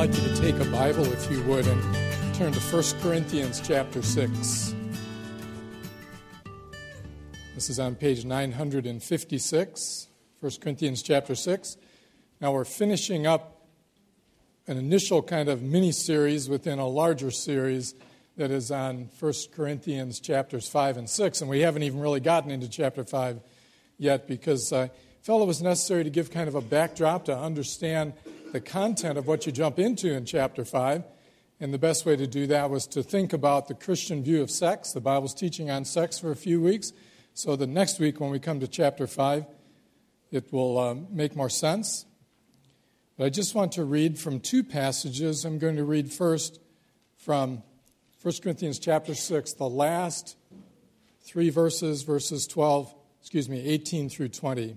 like you to take a Bible, if you would, and turn to 1 Corinthians chapter 6. This is on page 956, 1 Corinthians chapter 6. Now we're finishing up an initial kind of mini series within a larger series that is on 1 Corinthians chapters 5 and 6. And we haven't even really gotten into chapter 5 yet because I felt it was necessary to give kind of a backdrop to understand the content of what you jump into in chapter 5. And the best way to do that was to think about the Christian view of sex. The Bible's teaching on sex for a few weeks. So the next week, when we come to chapter 5, it will um, make more sense. But I just want to read from two passages. I'm going to read first from 1 Corinthians chapter 6, the last three verses, verses 12, excuse me, 18 through 20.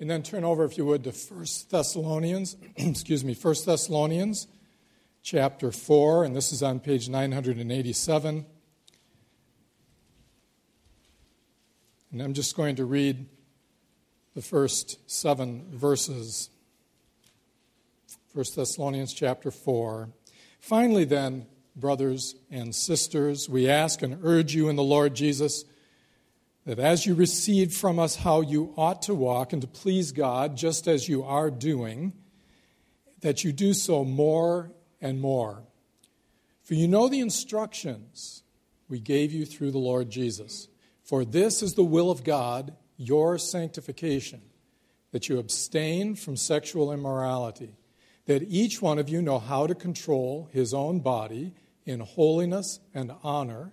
And then turn over, if you would, to 1 Thessalonians, excuse me, 1 Thessalonians chapter 4, and this is on page 987. And I'm just going to read the first seven verses. 1 Thessalonians chapter 4. Finally, then, brothers and sisters, we ask and urge you in the Lord Jesus that as you received from us how you ought to walk and to please God, just as you are doing, that you do so more and more. For you know the instructions we gave you through the Lord Jesus. For this is the will of God, your sanctification, that you abstain from sexual immorality, that each one of you know how to control his own body in holiness and honor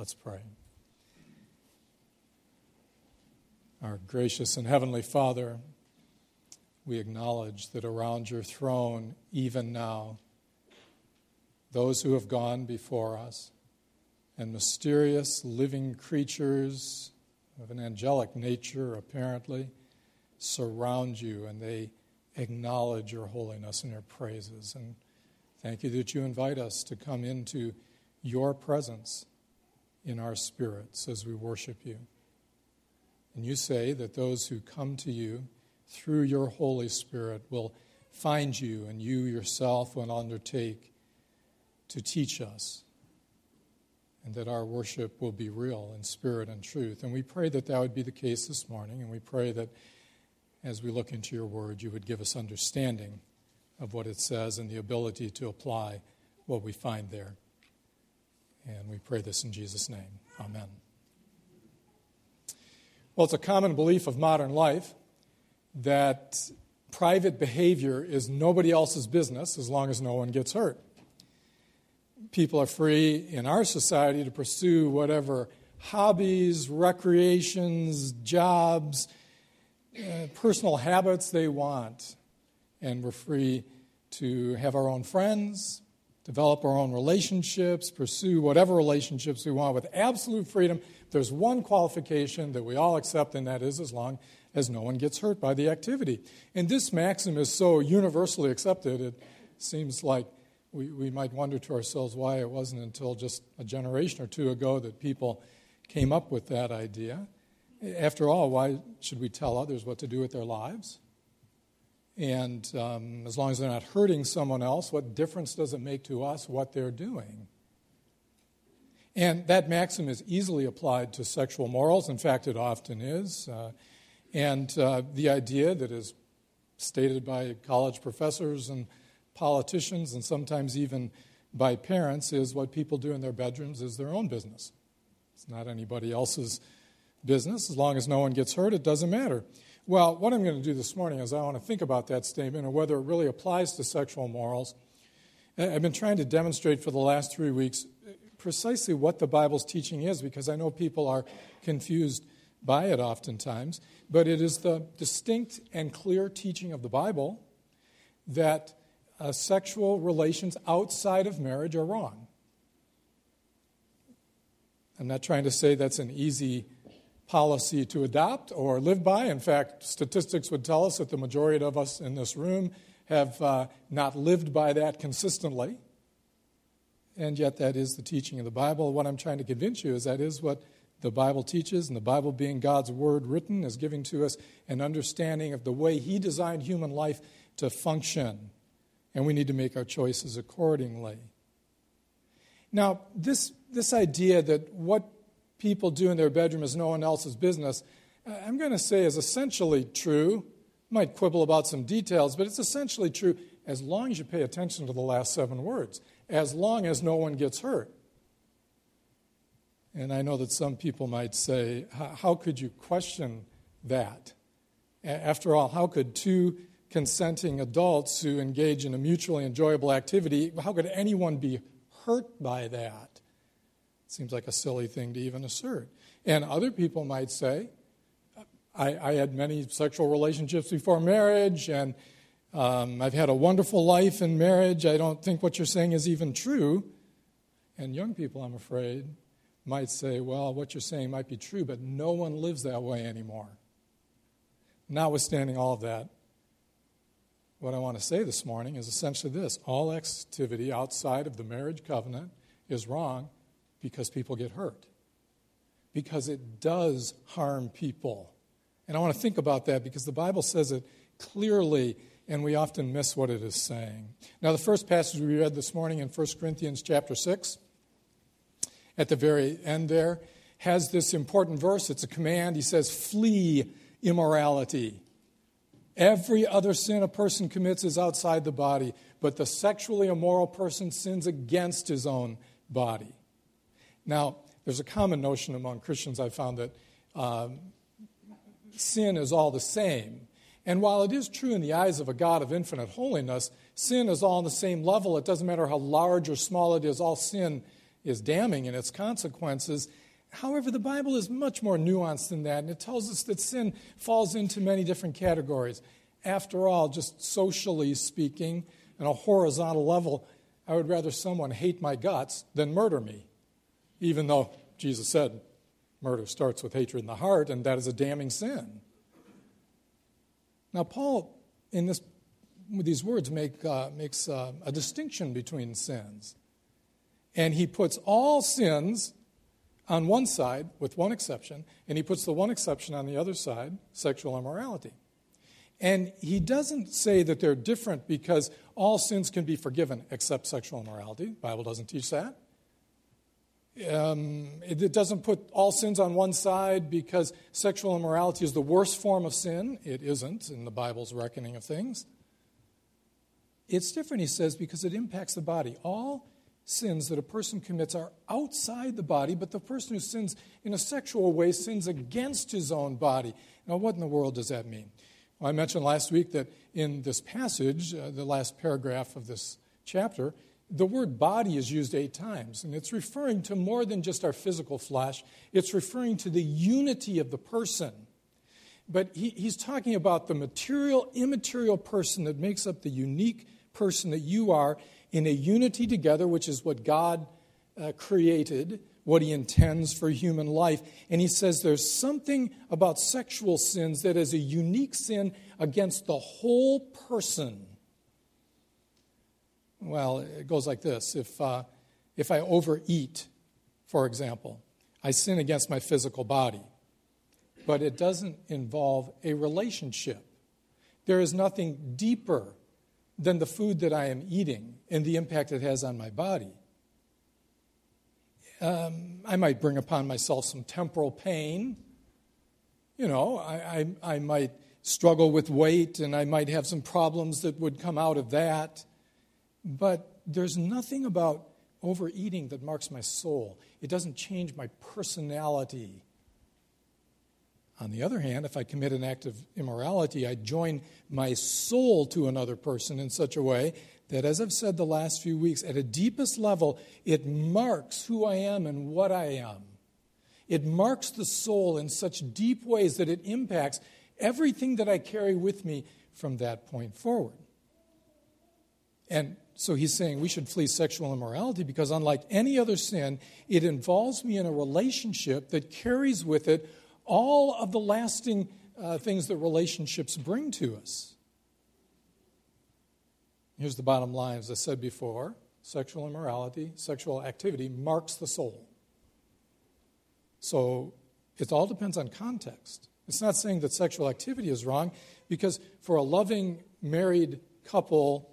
Let's pray. Our gracious and heavenly Father, we acknowledge that around your throne, even now, those who have gone before us and mysterious living creatures of an angelic nature, apparently, surround you and they acknowledge your holiness and your praises. And thank you that you invite us to come into your presence in our spirits as we worship you. And you say that those who come to you through your Holy Spirit will find you, and you yourself will undertake to teach us, and that our worship will be real in spirit and truth. And we pray that that would be the case this morning, and we pray that as we look into your word, you would give us understanding of what it says and the ability to apply what we find there. And we pray this in Jesus' name. Amen. Well, it's a common belief of modern life that private behavior is nobody else's business as long as no one gets hurt. People are free in our society to pursue whatever hobbies, recreations, jobs, uh, personal habits they want. And we're free to have our own friends, develop our own relationships, pursue whatever relationships we want with absolute freedom. There's one qualification that we all accept, and that is as long as no one gets hurt by the activity. And this maxim is so universally accepted, it seems like we, we might wonder to ourselves why it wasn't until just a generation or two ago that people came up with that idea. After all, why should we tell others what to do with their lives? And um, as long as they're not hurting someone else, what difference does it make to us what they're doing? And that maxim is easily applied to sexual morals. In fact, it often is. Uh, and uh, the idea that is stated by college professors and politicians, and sometimes even by parents, is what people do in their bedrooms is their own business. It's not anybody else's business. As long as no one gets hurt, it doesn't matter. Well, what I'm going to do this morning is I want to think about that statement and whether it really applies to sexual morals. I've been trying to demonstrate for the last three weeks precisely what the Bible's teaching is because I know people are confused by it oftentimes. But it is the distinct and clear teaching of the Bible that uh, sexual relations outside of marriage are wrong. I'm not trying to say that's an easy policy to adopt or live by. In fact, statistics would tell us that the majority of us in this room have uh, not lived by that consistently. And yet, that is the teaching of the Bible. What I'm trying to convince you is that is what the Bible teaches, and the Bible being God's word written is giving to us an understanding of the way He designed human life to function. And we need to make our choices accordingly. Now, this, this idea that what people do in their bedroom is no one else's business, I'm going to say is essentially true. Might quibble about some details, but it's essentially true as long as you pay attention to the last seven words, as long as no one gets hurt. And I know that some people might say, how could you question that? After all, how could two consenting adults who engage in a mutually enjoyable activity, how could anyone be hurt by that? Seems like a silly thing to even assert. And other people might say, I, I had many sexual relationships before marriage, and um, I've had a wonderful life in marriage. I don't think what you're saying is even true. And young people, I'm afraid, might say, well, what you're saying might be true, but no one lives that way anymore. Notwithstanding all of that, what I want to say this morning is essentially this all activity outside of the marriage covenant is wrong because people get hurt, because it does harm people. And I want to think about that because the Bible says it clearly and we often miss what it is saying. Now, the first passage we read this morning in 1 Corinthians chapter 6 at the very end there, has this important verse. It's a command. He says, Flee immorality. Every other sin a person commits is outside the body, but the sexually immoral person sins against his own body. Now, there's a common notion among Christians I've found that um, sin is all the same. And while it is true in the eyes of a God of infinite holiness, sin is all on the same level. It doesn't matter how large or small it is, all sin is damning in its consequences. However, the Bible is much more nuanced than that, and it tells us that sin falls into many different categories. After all, just socially speaking, on a horizontal level, I would rather someone hate my guts than murder me, even though Jesus said murder starts with hatred in the heart, and that is a damning sin. Now, Paul, in this, with these words, make, uh, makes uh, a distinction between sins. And he puts all sins on one side, with one exception, and he puts the one exception on the other side sexual immorality. And he doesn't say that they're different because all sins can be forgiven except sexual immorality. The Bible doesn't teach that. Um, it, it doesn't put all sins on one side because sexual immorality is the worst form of sin. It isn't in the Bible's reckoning of things. It's different, he says, because it impacts the body. All sins that a person commits are outside the body, but the person who sins in a sexual way sins against his own body. Now, what in the world does that mean? Well, I mentioned last week that in this passage, uh, the last paragraph of this chapter, the word body is used eight times, and it's referring to more than just our physical flesh, it's referring to the unity of the person. But he, he's talking about the material, immaterial person that makes up the unique person that you are in a unity together, which is what God uh, created, what He intends for human life. And He says there's something about sexual sins that is a unique sin against the whole person. Well, it goes like this if, uh, if I overeat, for example, I sin against my physical body, but it doesn't involve a relationship. There is nothing deeper than the food that I am eating and the impact it has on my body. Um, I might bring upon myself some temporal pain. You know, I, I, I might struggle with weight and I might have some problems that would come out of that. But there's nothing about overeating that marks my soul. It doesn't change my personality. On the other hand, if I commit an act of immorality, I join my soul to another person in such a way that, as I've said the last few weeks, at a deepest level, it marks who I am and what I am. It marks the soul in such deep ways that it impacts everything that I carry with me from that point forward. And so he's saying we should flee sexual immorality because, unlike any other sin, it involves me in a relationship that carries with it all of the lasting uh, things that relationships bring to us. Here's the bottom line as I said before sexual immorality, sexual activity marks the soul. So it all depends on context. It's not saying that sexual activity is wrong, because for a loving married couple,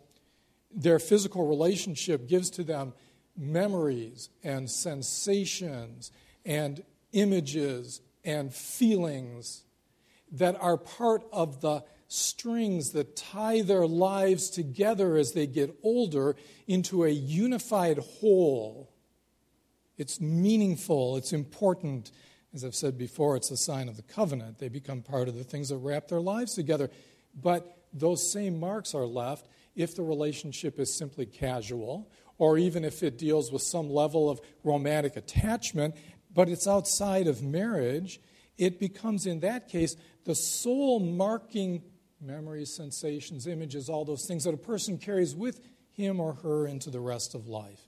their physical relationship gives to them memories and sensations and images and feelings that are part of the strings that tie their lives together as they get older into a unified whole. It's meaningful, it's important. As I've said before, it's a sign of the covenant. They become part of the things that wrap their lives together. But those same marks are left if the relationship is simply casual, or even if it deals with some level of romantic attachment, but it's outside of marriage, it becomes, in that case, the soul marking memories, sensations, images, all those things that a person carries with him or her into the rest of life.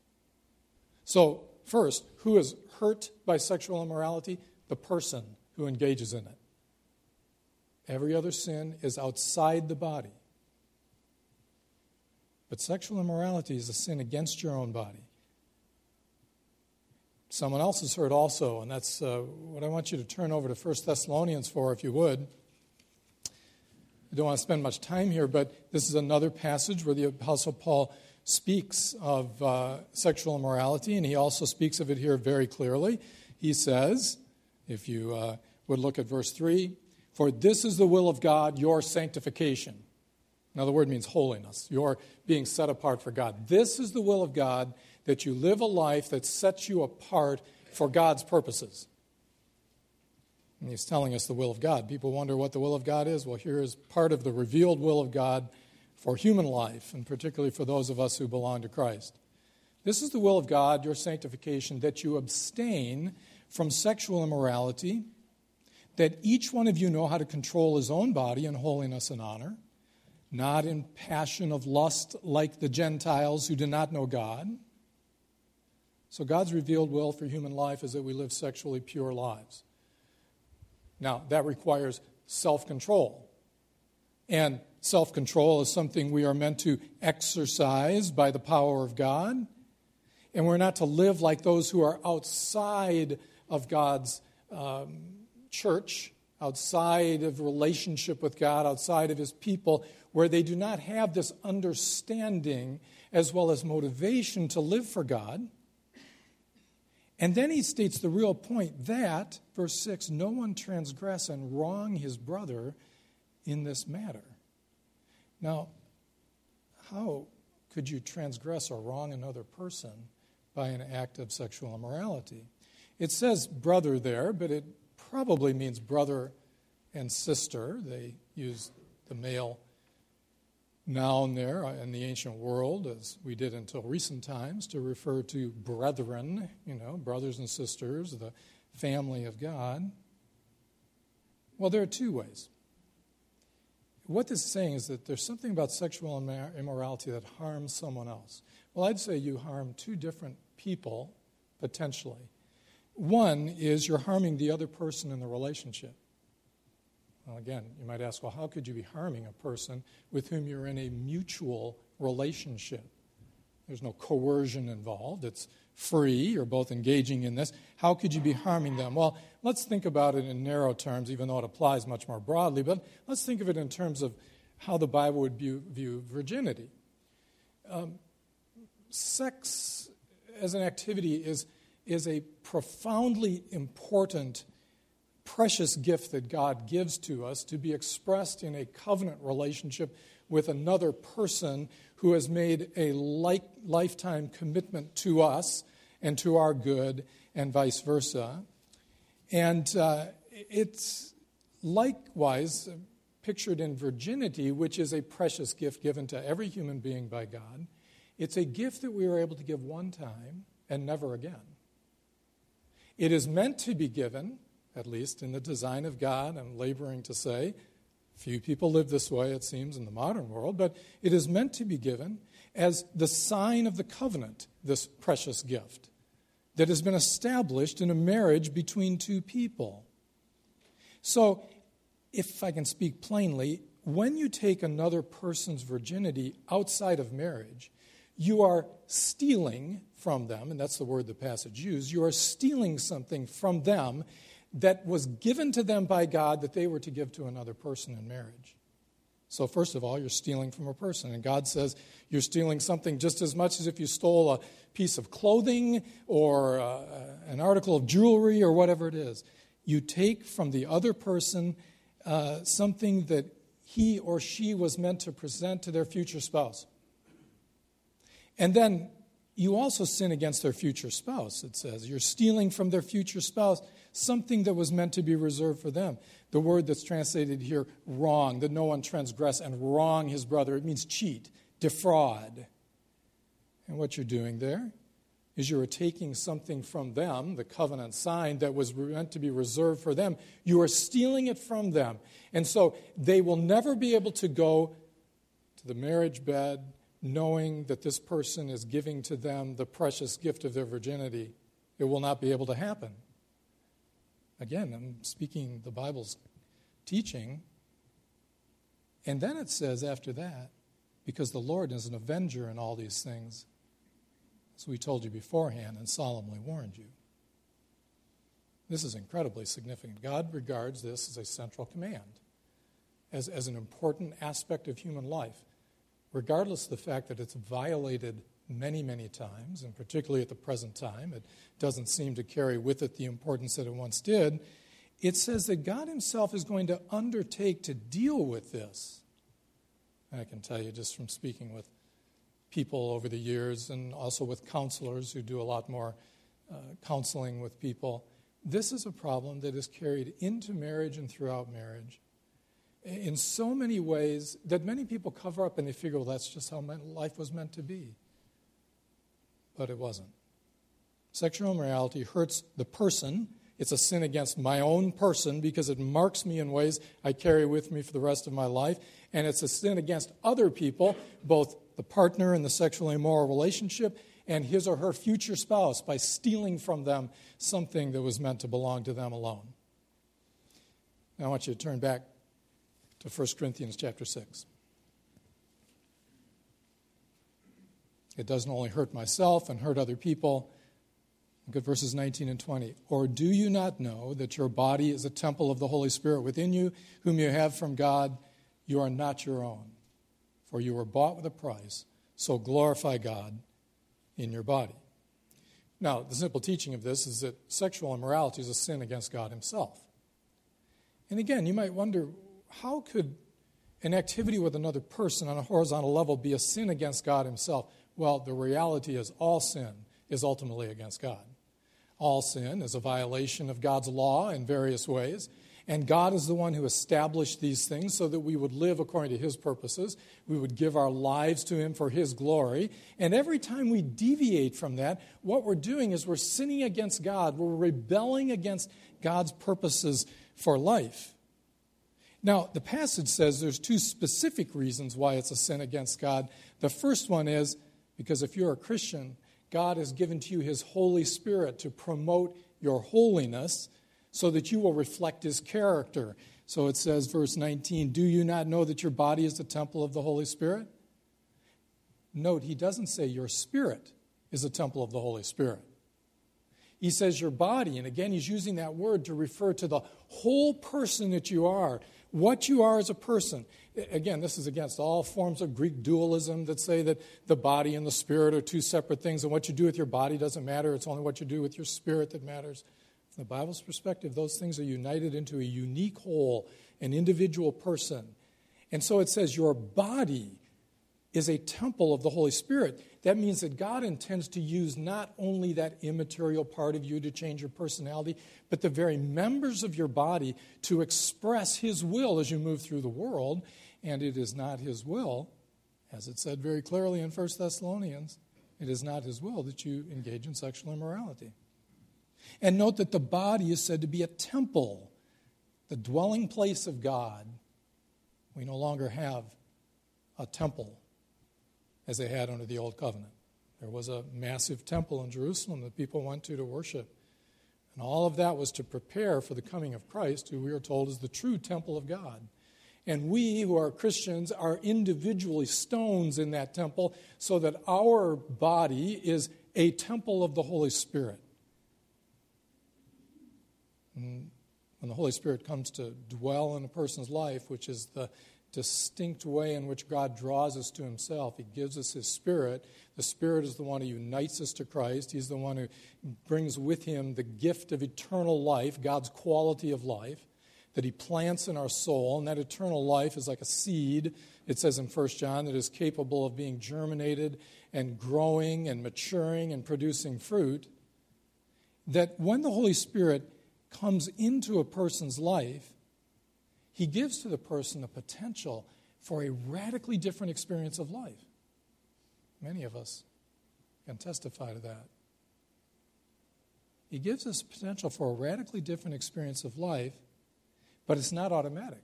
So, first, who is hurt by sexual immorality? The person who engages in it. Every other sin is outside the body. But sexual immorality is a sin against your own body. Someone else has heard also, and that's uh, what I want you to turn over to 1 Thessalonians for, if you would. I don't want to spend much time here, but this is another passage where the Apostle Paul speaks of uh, sexual immorality, and he also speaks of it here very clearly. He says, if you uh, would look at verse 3, For this is the will of God, your sanctification. Now, the word means holiness, You're being set apart for God. This is the will of God, that you live a life that sets you apart for God's purposes. And he's telling us the will of God. People wonder what the will of God is. Well, here is part of the revealed will of God for human life, and particularly for those of us who belong to Christ. This is the will of God, your sanctification, that you abstain from sexual immorality, that each one of you know how to control his own body in holiness and honor, not in passion of lust like the Gentiles who do not know God. So, God's revealed will for human life is that we live sexually pure lives. Now, that requires self control. And self control is something we are meant to exercise by the power of God. And we're not to live like those who are outside of God's um, church, outside of relationship with God, outside of His people, where they do not have this understanding as well as motivation to live for God. And then he states the real point that, verse 6, no one transgress and wrong his brother in this matter. Now, how could you transgress or wrong another person by an act of sexual immorality? It says brother there, but it probably means brother and sister. They use the male noun there uh, in the ancient world, as we did until recent times, to refer to brethren, you know, brothers and sisters, the family of God. Well, there are two ways. What this is saying is that there's something about sexual immorality that harms someone else. Well, I'd say you harm two different people, potentially. One is you're harming the other person in the relationship. Well, again, you might ask, well, how could you be harming a person with whom you're in a mutual relationship? There's no coercion involved. It's free. You're both engaging in this. How could you be harming them? Well, let's think about it in narrow terms, even though it applies much more broadly, but let's think of it in terms of how the Bible would view, view virginity. Um, sex as an activity is, is a profoundly important precious gift that God gives to us to be expressed in a covenant relationship with another person who has made a like, lifetime commitment to us and to our good, and vice versa. And uh, it's likewise pictured in virginity, which is a precious gift given to every human being by God. It's a gift that we are able to give one time and never again. It is meant to be given, at least in the design of God, I'm laboring to say. Few people live this way, it seems, in the modern world, but it is meant to be given as the sign of the covenant, this precious gift that has been established in a marriage between two people. So, if I can speak plainly, when you take another person's virginity outside of marriage, you are stealing from them, and that's the word the passage used, you are stealing something from them that was given to them by God that they were to give to another person in marriage. So, first of all, you're stealing from a person. And God says you're stealing something just as much as if you stole a piece of clothing or uh, an article of jewelry or whatever it is. You take from the other person uh, something that he or she was meant to present to their future spouse. And then you also sin against their future spouse, it says. You're stealing from their future spouse something that was meant to be reserved for them. The word that's translated here, wrong, that no one transgress and wrong his brother, it means cheat, defraud. And what you're doing there is you're taking something from them, the covenant sign that was meant to be reserved for them. You are stealing it from them. And so they will never be able to go to the marriage bed knowing that this person is giving to them the precious gift of their virginity. It will not be able to happen. Again, I'm speaking the Bible's teaching. And then it says after that, because the Lord is an avenger in all these things, as we told you beforehand and solemnly warned you. This is incredibly significant. God regards this as a central command, as, as an important aspect of human life, regardless of the fact that it's violated many, many times, and particularly at the present time, it doesn't seem to carry with it the importance that it once did. It says that God Himself is going to undertake to deal with this. I can tell you just from speaking with people over the years and also with counselors who do a lot more uh, counseling with people, this is a problem that is carried into marriage and throughout marriage in so many ways that many people cover up and they figure, well, that's just how life was meant to be but it wasn't. Sexual immorality hurts the person. It's a sin against my own person because it marks me in ways I carry with me for the rest of my life. And it's a sin against other people, both the partner in the sexually immoral relationship and his or her future spouse, by stealing from them something that was meant to belong to them alone. Now I want you to turn back to 1 Corinthians chapter 6. It doesn't only hurt myself and hurt other people. At verses 19 and 20. Or do you not know that your body is a temple of the Holy Spirit within you, whom you have from God? You are not your own, for you were bought with a price. So glorify God in your body. Now, the simple teaching of this is that sexual immorality is a sin against God Himself. And again, you might wonder how could an activity with another person on a horizontal level be a sin against God Himself? Well, the reality is all sin is ultimately against God. All sin is a violation of God's law in various ways. And God is the one who established these things so that we would live according to His purposes. We would give our lives to Him for His glory. And every time we deviate from that, what we're doing is we're sinning against God. We're rebelling against God's purposes for life. Now, the passage says there's two specific reasons why it's a sin against God. The first one is because if you're a Christian, God has given to you His Holy Spirit to promote your holiness so that you will reflect His character. So it says, verse 19, Do you not know that your body is the temple of the Holy Spirit? Note, he doesn't say your spirit is a temple of the Holy Spirit. He says your body, and again, he's using that word to refer to the whole person that you are, what you are as a person. Again, this is against all forms of Greek dualism that say that the body and the spirit are two separate things, and what you do with your body doesn't matter. It's only what you do with your spirit that matters. From the Bible's perspective, those things are united into a unique whole, an individual person. And so it says, Your body is a temple of the Holy Spirit. That means that God intends to use not only that immaterial part of you to change your personality, but the very members of your body to express His will as you move through the world. And it is not His will, as it said very clearly in 1 Thessalonians, it is not His will that you engage in sexual immorality. And note that the body is said to be a temple, the dwelling place of God. We no longer have a temple as they had under the Old Covenant. There was a massive temple in Jerusalem that people went to to worship. And all of that was to prepare for the coming of Christ, who we are told is the true temple of God. And we who are Christians are individually stones in that temple so that our body is a temple of the Holy Spirit. And when the Holy Spirit comes to dwell in a person's life, which is the distinct way in which God draws us to Himself. He gives us His Spirit. The Spirit is the one who unites us to Christ. He's the one who brings with Him the gift of eternal life, God's quality of life, that He plants in our soul. And that eternal life is like a seed, it says in 1 John, that is capable of being germinated and growing and maturing and producing fruit. That when the Holy Spirit comes into a person's life, he gives to the person the potential for a radically different experience of life. Many of us can testify to that. He gives us potential for a radically different experience of life, but it's not automatic.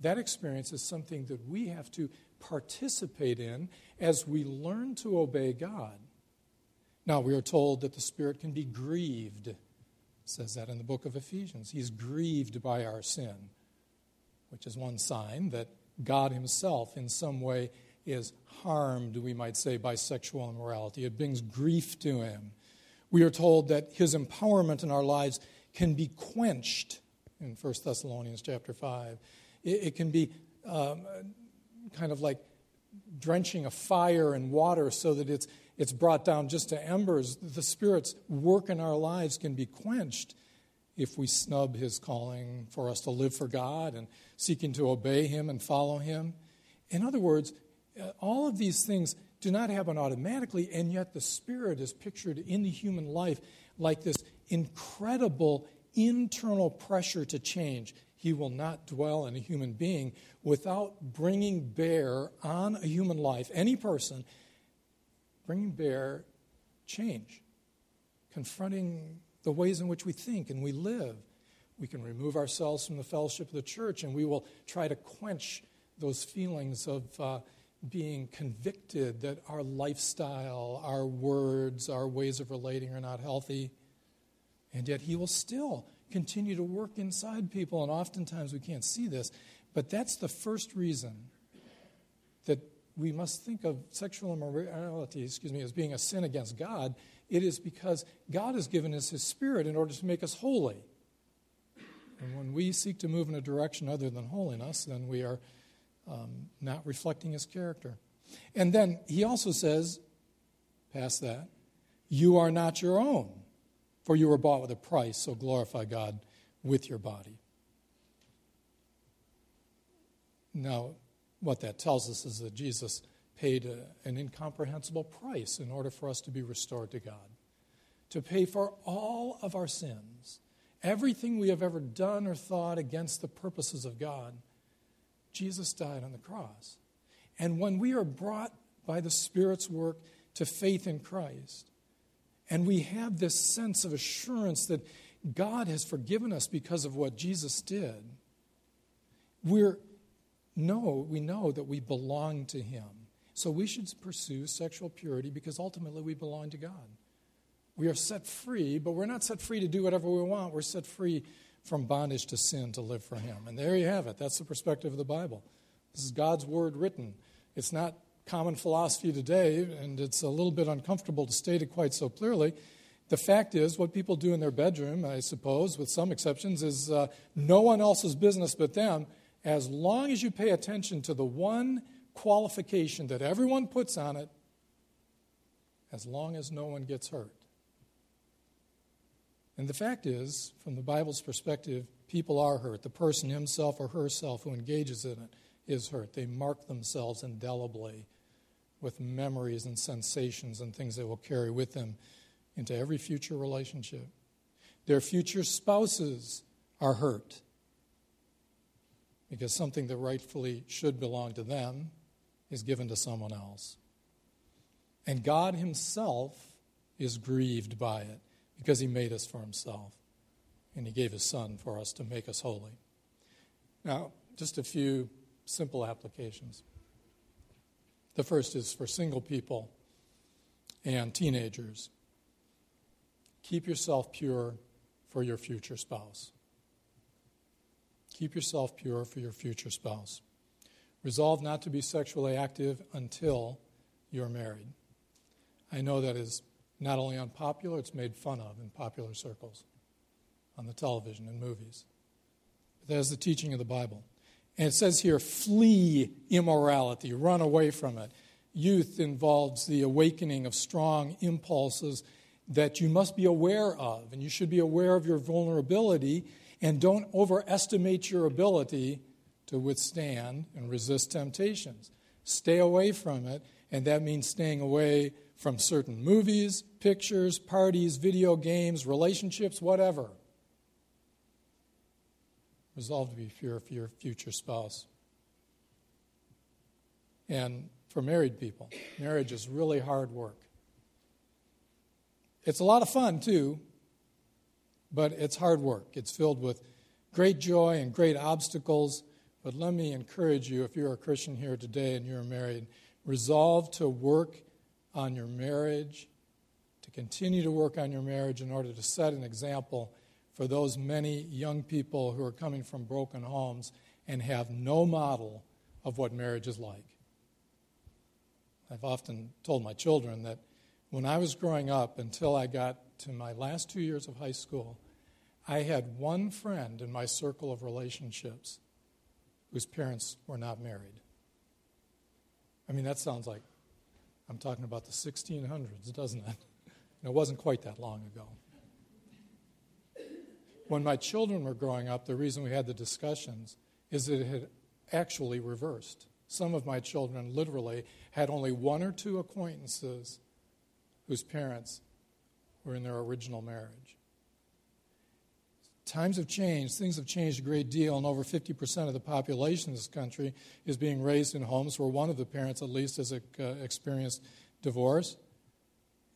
That experience is something that we have to participate in as we learn to obey God. Now, we are told that the Spirit can be grieved. It says that in the book of Ephesians. He's grieved by our sin which is one sign that God Himself, in some way, is harmed, we might say, by sexual immorality. It brings grief to Him. We are told that His empowerment in our lives can be quenched in 1 Thessalonians chapter 5. It, it can be um, kind of like drenching a fire in water so that it's, it's brought down just to embers. The Spirit's work in our lives can be quenched if we snub his calling for us to live for God and seeking to obey him and follow him. In other words, uh, all of these things do not happen automatically, and yet the Spirit is pictured in the human life like this incredible internal pressure to change. He will not dwell in a human being without bringing bear on a human life, any person, bringing bear change, confronting the ways in which we think and we live. We can remove ourselves from the fellowship of the church and we will try to quench those feelings of uh, being convicted that our lifestyle, our words, our ways of relating are not healthy. And yet He will still continue to work inside people, and oftentimes we can't see this. But that's the first reason that we must think of sexual immorality, excuse me, as being a sin against God it is because God has given us His Spirit in order to make us holy. And when we seek to move in a direction other than holiness, then we are um, not reflecting His character. And then He also says, past that, you are not your own, for you were bought with a price, so glorify God with your body. Now, what that tells us is that Jesus paid a, an incomprehensible price in order for us to be restored to God, to pay for all of our sins, everything we have ever done or thought against the purposes of God. Jesus died on the cross. And when we are brought by the Spirit's work to faith in Christ, and we have this sense of assurance that God has forgiven us because of what Jesus did, we're know, we know that we belong to Him. So we should pursue sexual purity because ultimately we belong to God. We are set free, but we're not set free to do whatever we want. We're set free from bondage to sin to live for Him. And there you have it. That's the perspective of the Bible. This is God's word written. It's not common philosophy today, and it's a little bit uncomfortable to state it quite so clearly. The fact is, what people do in their bedroom, I suppose, with some exceptions, is uh, no one else's business but them, as long as you pay attention to the one qualification that everyone puts on it as long as no one gets hurt. And the fact is, from the Bible's perspective, people are hurt. The person himself or herself who engages in it is hurt. They mark themselves indelibly with memories and sensations and things they will carry with them into every future relationship. Their future spouses are hurt because something that rightfully should belong to them is given to someone else. And God Himself is grieved by it because He made us for Himself. And He gave His Son for us to make us holy. Now, just a few simple applications. The first is for single people and teenagers. Keep yourself pure for your future spouse. Keep yourself pure for your future spouse. Resolve not to be sexually active until you're married. I know that is not only unpopular, it's made fun of in popular circles on the television and movies. But that is the teaching of the Bible. And it says here, flee immorality, run away from it. Youth involves the awakening of strong impulses that you must be aware of, and you should be aware of your vulnerability and don't overestimate your ability to withstand and resist temptations. Stay away from it, and that means staying away from certain movies, pictures, parties, video games, relationships, whatever. Resolve to be pure for your future spouse. And for married people, marriage is really hard work. It's a lot of fun, too, but it's hard work. It's filled with great joy and great obstacles. But let me encourage you, if you're a Christian here today and you're married, resolve to work on your marriage, to continue to work on your marriage in order to set an example for those many young people who are coming from broken homes and have no model of what marriage is like. I've often told my children that when I was growing up, until I got to my last two years of high school, I had one friend in my circle of relationships whose parents were not married. I mean, that sounds like I'm talking about the 1600s, doesn't it? And it wasn't quite that long ago. When my children were growing up, the reason we had the discussions is that it had actually reversed. Some of my children literally had only one or two acquaintances whose parents were in their original marriage. Times have changed, things have changed a great deal, and over 50% of the population in this country is being raised in homes where one of the parents, at least, has uh, experienced divorce.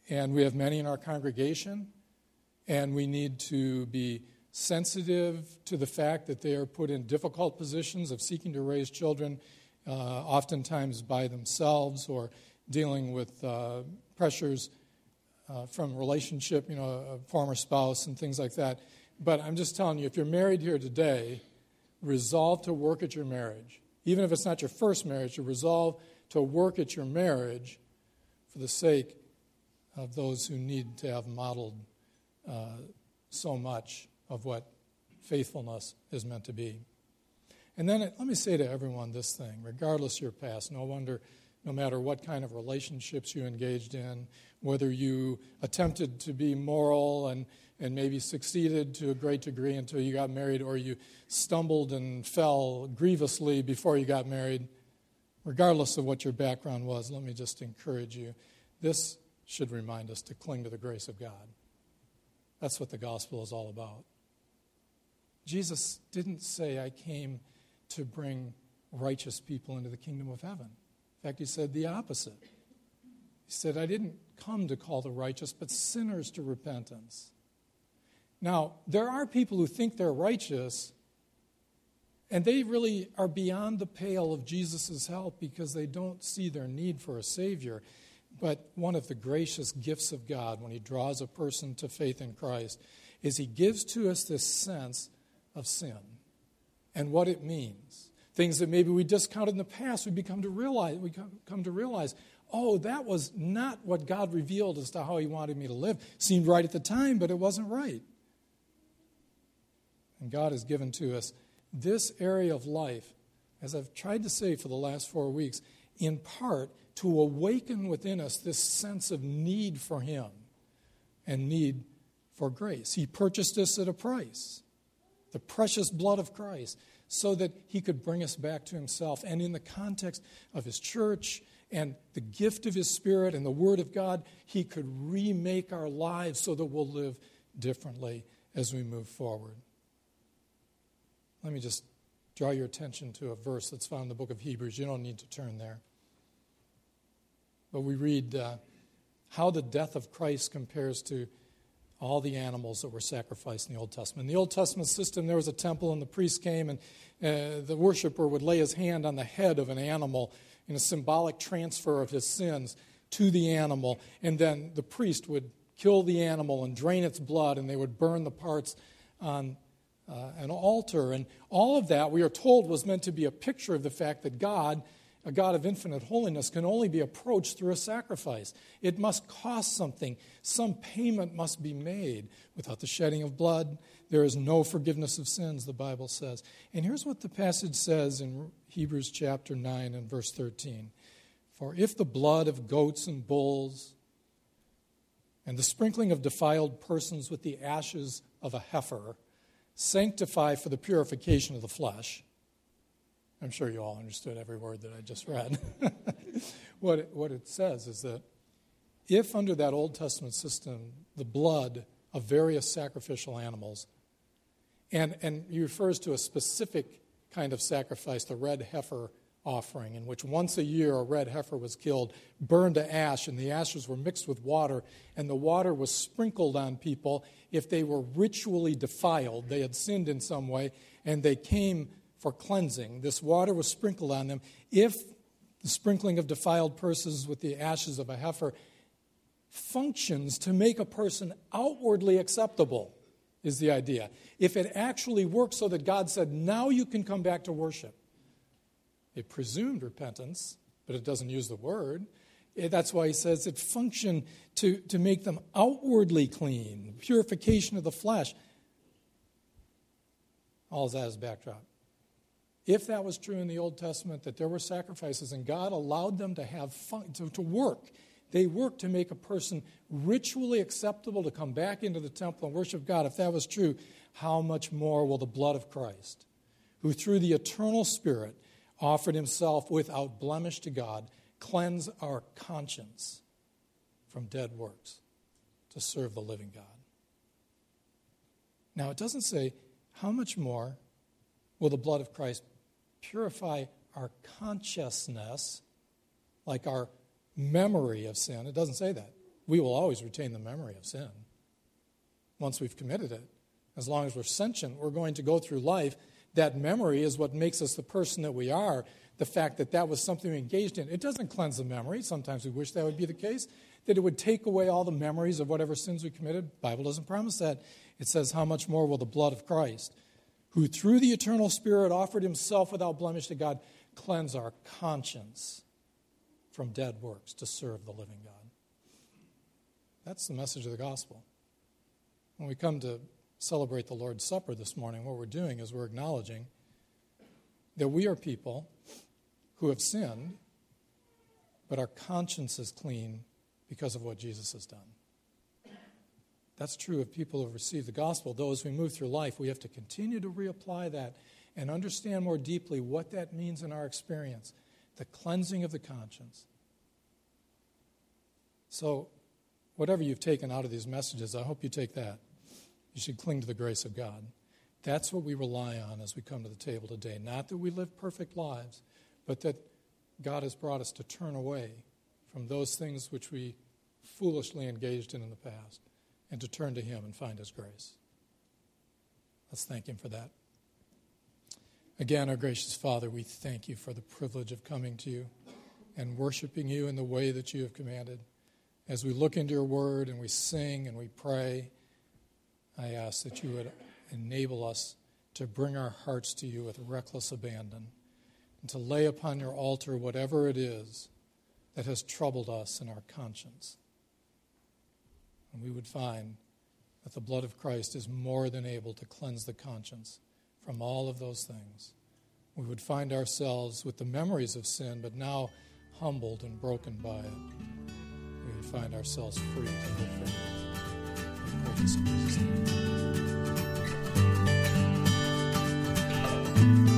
And we have many in our congregation, and we need to be sensitive to the fact that they are put in difficult positions of seeking to raise children, uh, oftentimes by themselves or dealing with uh, pressures uh, from relationship, you know, a former spouse and things like that. But I'm just telling you, if you're married here today, resolve to work at your marriage. Even if it's not your first marriage, resolve to work at your marriage for the sake of those who need to have modeled uh, so much of what faithfulness is meant to be. And then let me say to everyone this thing regardless of your past, no wonder, no matter what kind of relationships you engaged in, whether you attempted to be moral and, and maybe succeeded to a great degree until you got married, or you stumbled and fell grievously before you got married, regardless of what your background was, let me just encourage you. This should remind us to cling to the grace of God. That's what the gospel is all about. Jesus didn't say, I came to bring righteous people into the kingdom of heaven. In fact, he said the opposite. He said, I didn't come to call the righteous, but sinners to repentance. Now, there are people who think they're righteous, and they really are beyond the pale of Jesus' help because they don't see their need for a Savior. But one of the gracious gifts of God when He draws a person to faith in Christ is He gives to us this sense of sin and what it means. Things that maybe we discounted in the past, we become to realize, we come to realize, oh, that was not what God revealed as to how He wanted me to live. Seemed right at the time, but it wasn't right. And God has given to us this area of life, as I've tried to say for the last four weeks, in part to awaken within us this sense of need for Him and need for grace. He purchased us at a price, the precious blood of Christ, so that he could bring us back to himself. And in the context of his church and the gift of his spirit and the word of God, he could remake our lives so that we'll live differently as we move forward. Let me just draw your attention to a verse that's found in the book of Hebrews. You don't need to turn there. But we read uh, how the death of Christ compares to all the animals that were sacrificed in the Old Testament. In the Old Testament system, there was a temple, and the priest came, and uh, the worshiper would lay his hand on the head of an animal in a symbolic transfer of his sins to the animal, and then the priest would kill the animal and drain its blood, and they would burn the parts on uh, an altar. And all of that, we are told, was meant to be a picture of the fact that God a God of infinite holiness can only be approached through a sacrifice. It must cost something. Some payment must be made. Without the shedding of blood, there is no forgiveness of sins, the Bible says. And here's what the passage says in Hebrews chapter 9 and verse 13 For if the blood of goats and bulls and the sprinkling of defiled persons with the ashes of a heifer sanctify for the purification of the flesh, I'm sure you all understood every word that I just read. what, it, what it says is that if, under that Old Testament system, the blood of various sacrificial animals, and, and he refers to a specific kind of sacrifice, the red heifer offering, in which once a year a red heifer was killed, burned to ash, and the ashes were mixed with water, and the water was sprinkled on people if they were ritually defiled. They had sinned in some way, and they came for cleansing. This water was sprinkled on them. If the sprinkling of defiled persons with the ashes of a heifer functions to make a person outwardly acceptable, is the idea. If it actually works so that God said, now you can come back to worship, it presumed repentance, but it doesn't use the word. Eh, that's why he says it functioned to, to make them outwardly clean, purification of the flesh. All of that is backdrop if that was true in the Old Testament, that there were sacrifices and God allowed them to have fun, to, to work, they worked to make a person ritually acceptable to come back into the temple and worship God. If that was true, how much more will the blood of Christ, who through the eternal Spirit offered himself without blemish to God, cleanse our conscience from dead works to serve the living God? Now, it doesn't say how much more will the blood of Christ purify our consciousness, like our memory of sin. It doesn't say that. We will always retain the memory of sin once we've committed it. As long as we're sentient, we're going to go through life. That memory is what makes us the person that we are. The fact that that was something we engaged in. It doesn't cleanse the memory. Sometimes we wish that would be the case, that it would take away all the memories of whatever sins we committed. Bible doesn't promise that. It says, How much more will the blood of Christ? who through the eternal Spirit offered himself without blemish to God, cleanse our conscience from dead works to serve the living God. That's the message of the gospel. When we come to celebrate the Lord's Supper this morning, what we're doing is we're acknowledging that we are people who have sinned, but our conscience is clean because of what Jesus has done. That's true of people who have received the gospel. Though, as we move through life, we have to continue to reapply that and understand more deeply what that means in our experience the cleansing of the conscience. So, whatever you've taken out of these messages, I hope you take that. You should cling to the grace of God. That's what we rely on as we come to the table today. Not that we live perfect lives, but that God has brought us to turn away from those things which we foolishly engaged in in the past and to turn to Him and find His grace. Let's thank Him for that. Again, our gracious Father, we thank you for the privilege of coming to you and worshiping you in the way that you have commanded. As we look into your word and we sing and we pray, I ask that you would enable us to bring our hearts to you with reckless abandon and to lay upon your altar whatever it is that has troubled us in our conscience. And we would find that the blood of Christ is more than able to cleanse the conscience from all of those things. We would find ourselves with the memories of sin, but now humbled and broken by it. We would find ourselves free to live for In Jesus' name.